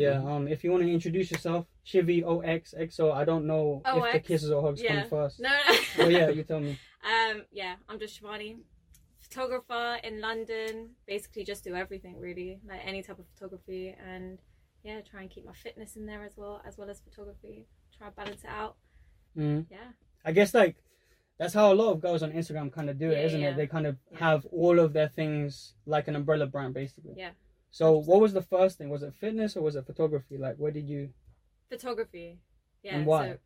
Yeah, um, if you want to introduce yourself, Shivy OXXO. I don't know if the kisses or hugs Yeah. come first. No, no. Oh yeah, you tell me. Um, yeah, I'm just Shivani, photographer in London. Basically, just do everything really, like any type of photography, and yeah, try and keep my fitness in there as well, as well as photography. Try and balance it out. Mm. Yeah, I guess like that's how a lot of girls on Instagram kind of do it, Yeah, not yeah. it? They kind of Yeah. have all of their things like an umbrella brand, basically. Yeah. So, what was the first thing? Was it fitness or was it photography? Like, where did you photography. Yeah, and why? so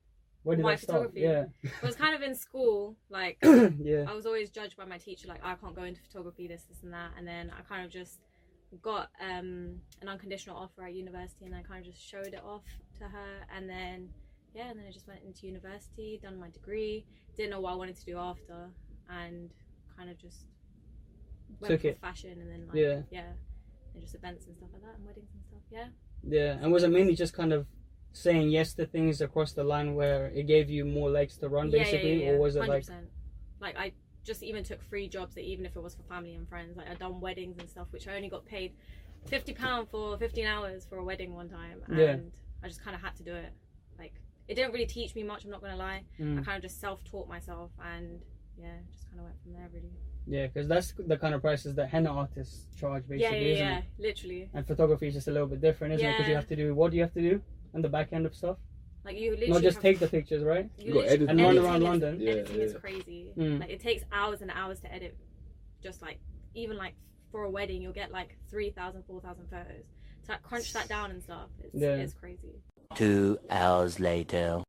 Where did Why photography? Yeah, it was kind of in school, like. yeah, I was always judged by my teacher, like I can't go into photography, this, this, and that. And then I kind of just got um, an unconditional offer at university, and I kind of just showed it off to her. And then, yeah, and then I just went into university, done my degree, didn't know what I wanted to do after, and kind of just went Took for it. fashion, and then like Yeah. yeah, and just events and stuff like that, and weddings and stuff. Yeah, yeah. And was it mainly just kind of saying yes to things across the line where it gave you more legs to run, Yeah, yeah, basically, yeah, or was it 100%. like like I just even took free jobs that even if it was for family and friends, like I done weddings and stuff, which I only got paid fifty pound for fifteen hours for a wedding one time, and Yeah. I just kind of had to do it. Like it didn't really teach me much. I'm not gonna lie. I mm, kind of just self taught myself, and yeah, just kind of went from there really. Yeah? Because that's the kind of prices that henna artists charge, basically, yeah, yeah, isn't yeah, it? literally. And photography is just a little bit different, isn't it? Because you have to do what do you have to do on the back end of stuff? Like you literally Not just have- take the pictures, right? you You got literally- And run around is- London. Yeah, Editing is crazy. Mm. Like it takes hours and hours to edit. Just like even like for a wedding, you'll get like 3,000, 4,000 photos. To like crunch that down and stuff, it's, Yeah. it's crazy. Two hours later.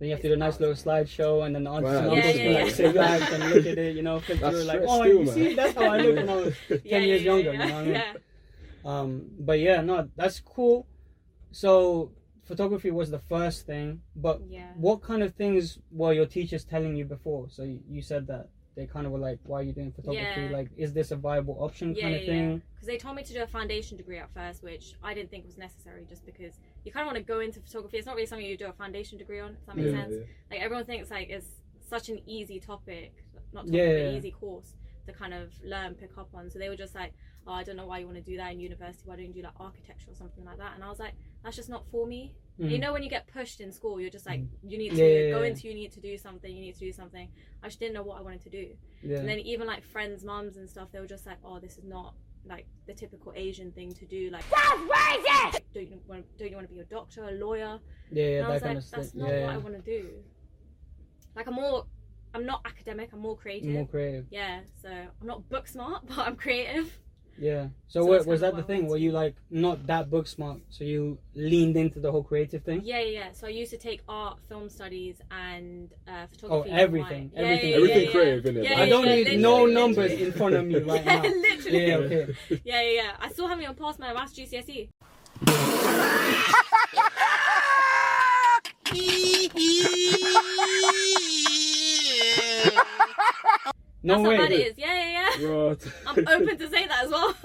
Then you have to do a nice little slideshow, and then the aunties Wow. and Yeah, uncles yeah, like sit back and look at it, you know, because you're like, oh, still, you man. see, that's how I look when I was ten years younger. Yeah, You know what I mean? yeah. Um, but yeah, no, that's cool. So photography was the first thing, but Yeah. what kind of things were your teachers telling you before? So you, you said that they kind of were like, "Why are you doing photography? Yeah. Like, is this a viable option?" Yeah, kind of yeah, thing. Because they told me to do a foundation degree at first, which I didn't think was necessary, just because you kind of want to go into photography. It's not really something you do a foundation degree on. If that makes Yeah. sense. Like everyone thinks like it's such an easy topic, not topic, Yeah, but yeah. easy course to kind of learn, pick up on. So they were just like, "Oh, I don't know why you want to do that in university. Why don't you do like architecture or something like that?" And I was like, "That's just not for me." Mm. You know, when you get pushed in school, you're just like, you need to Yeah, yeah, go yeah. into, you need to do something, you need to do something. I just didn't know what I wanted to do. yeah. And then even like friends, mums, and stuff, they were just like, "Oh, this is not like the typical Asian thing to do." Like, Like, don't you want? Don't you want to be a doctor, a lawyer? yeah, yeah, and I was like, "That's not Yeah, what I want to do." Like, I'm more, I'm not academic. I'm more creative. more creative. Yeah, so I'm not book smart, but I'm creative. Yeah. So, So what, was that the thing? Were you like not that book smart, so you leaned into the whole creative thing? Yeah, yeah. yeah. So I used to take art, film studies, and uh, Oh, everything, Yeah, everything. yeah, Everything yeah, creative, innit? Yeah, I don't yeah, need no numbers in front of me right yeah, now. literally. Yeah, okay. Yeah, yeah, yeah. I still haven't even passed my maths GCSE. No That's way. how bad it is. Yeah, yeah, yeah. I'm open to say that as well.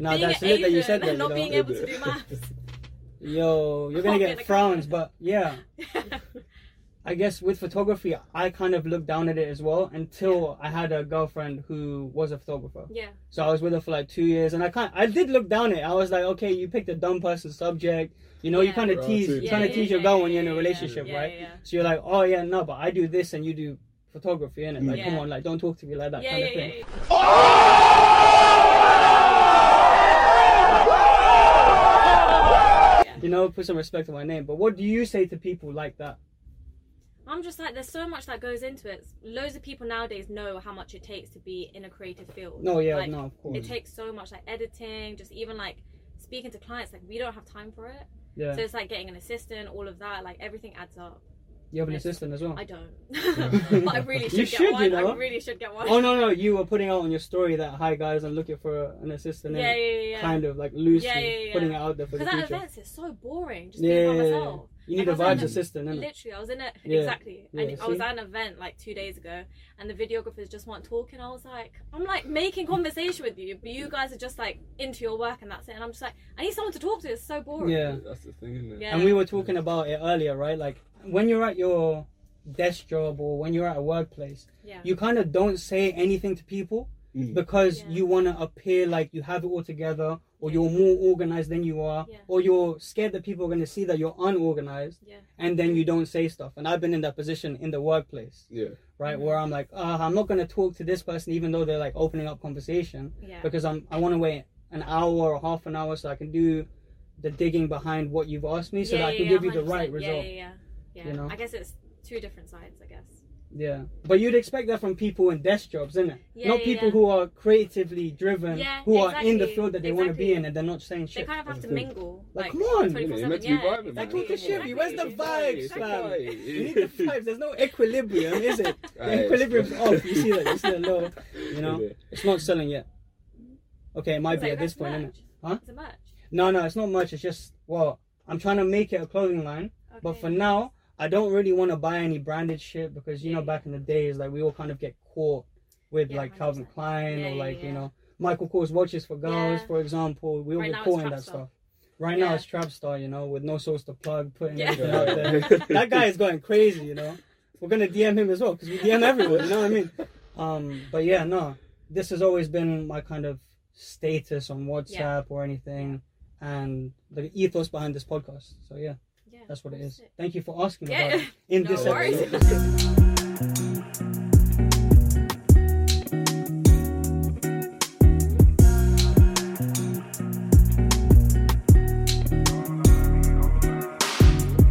Nah, being that's an lit that you said that. and not you being know? able to do maths. Yo, you're gonna Can't be in get the frowns, but yeah, I guess with photography, I kind of looked down at it as well until I had a girlfriend who was a photographer. yeah, So I was with her for like two years, and I kind, I did look down at it. I was like, okay, you picked a dumb person subject. You know, you Yeah. kind of Right, tease, too. you kind of tease your girl when you're in a relationship, yeah, right? Yeah, So you're like, oh yeah, no, but I do this and you do photography, innit? Like, Yeah. come on, like, don't talk to me like that yeah, kind of thing. You know, put some respect on my name. But what do you say to people like that? I'm just like, there's so much that goes into it. Loads of people nowadays know how much it takes to be in a creative field. No, yeah, Like, no, of course. It takes so much, like editing, just even like speaking to clients. Like we don't have time for it. yeah, So it's like getting an assistant, all of that. Like everything adds up. You have an it's- assistant as well. I don't, but I really should You get should, one. you know. I really should get oh, one. Oh no, no, you were putting out on your story that hi guys, I'm looking for an assistant. yeah, yeah, yeah. yeah. Kind of like loosely Yeah, yeah, yeah. putting it out there for the Because at future. events, it's so boring just Yeah, being by yeah, yeah. myself. You need Like, a I was vibes assistant, innit? Literally, I was in it Yeah. exactly. Yeah, and I was at an event like two days ago, and the videographers just weren't talking. I was like, I'm like making conversation with you, but you guys are just like into your work and that's it. And I'm just like, I need someone to talk to. It's so boring. Yeah. That's the thing, isn't it? Yeah. And we were talking about it earlier, right? Like when you're at your desk job or when you're at a workplace, Yeah. you kind of don't say anything to people Mm. because Yeah. you want to appear like you have it all together or you're more organized than you are, Yeah. or you're scared that people are going to see that you're unorganized, Yeah. and then you don't say stuff. And I've been in that position in the workplace, Yeah. right, Mhm. where I'm like, uh, I'm not going to talk to this person even though they're like opening up conversation Yeah. because I'm I want to wait an hour or half an hour so I can do the digging behind what you've asked me so yeah, that I can yeah, give you the 100%. right Yeah, result. Yeah, yeah, yeah. You know? I guess it's two different sides. I guess. Yeah, but you'd expect that from people in desk jobs, isn't it? Yeah, not yeah, people yeah. who are creatively driven, Yeah, who are in the field that they want to be in, and they're not saying shit. They kind of have to mingle. Like, Like, come on. You know, you're meant to be yeah, vibing, man. Like, exactly, talk your shit, exactly. Where's the vibes, It's fam? quiet. You need the vibes. There's no equilibrium, is it? The Aye, equilibrium's off. You see that? You see the low. You know, it's not selling yet. Okay, it might It's be like, at this that's point, isn't it? Huh? It's a merch. No, no, it's not much. It's just well, I'm trying to make it a clothing line, but for now, I don't really want to buy any branded shit because you know back in the days, like we all kind of get caught with Yeah, like Calvin 100%. Klein Yeah, or yeah, like you know Michael Kors watches for girls, Yeah. for example. We all Right get caught in that Trapstar. stuff. Right now Yeah. it's Trapstar, you know, with no source to plug, putting Yeah. everything out there. that guy is going crazy, you know. We're gonna DM him as well because we DM everyone. You know what I mean? Um, but yeah, no, this has always been my kind of status on WhatsApp or anything, and the ethos behind this podcast. So yeah, Yeah, that's what it is. Thank you for asking Yeah. about it in No this worries. episode.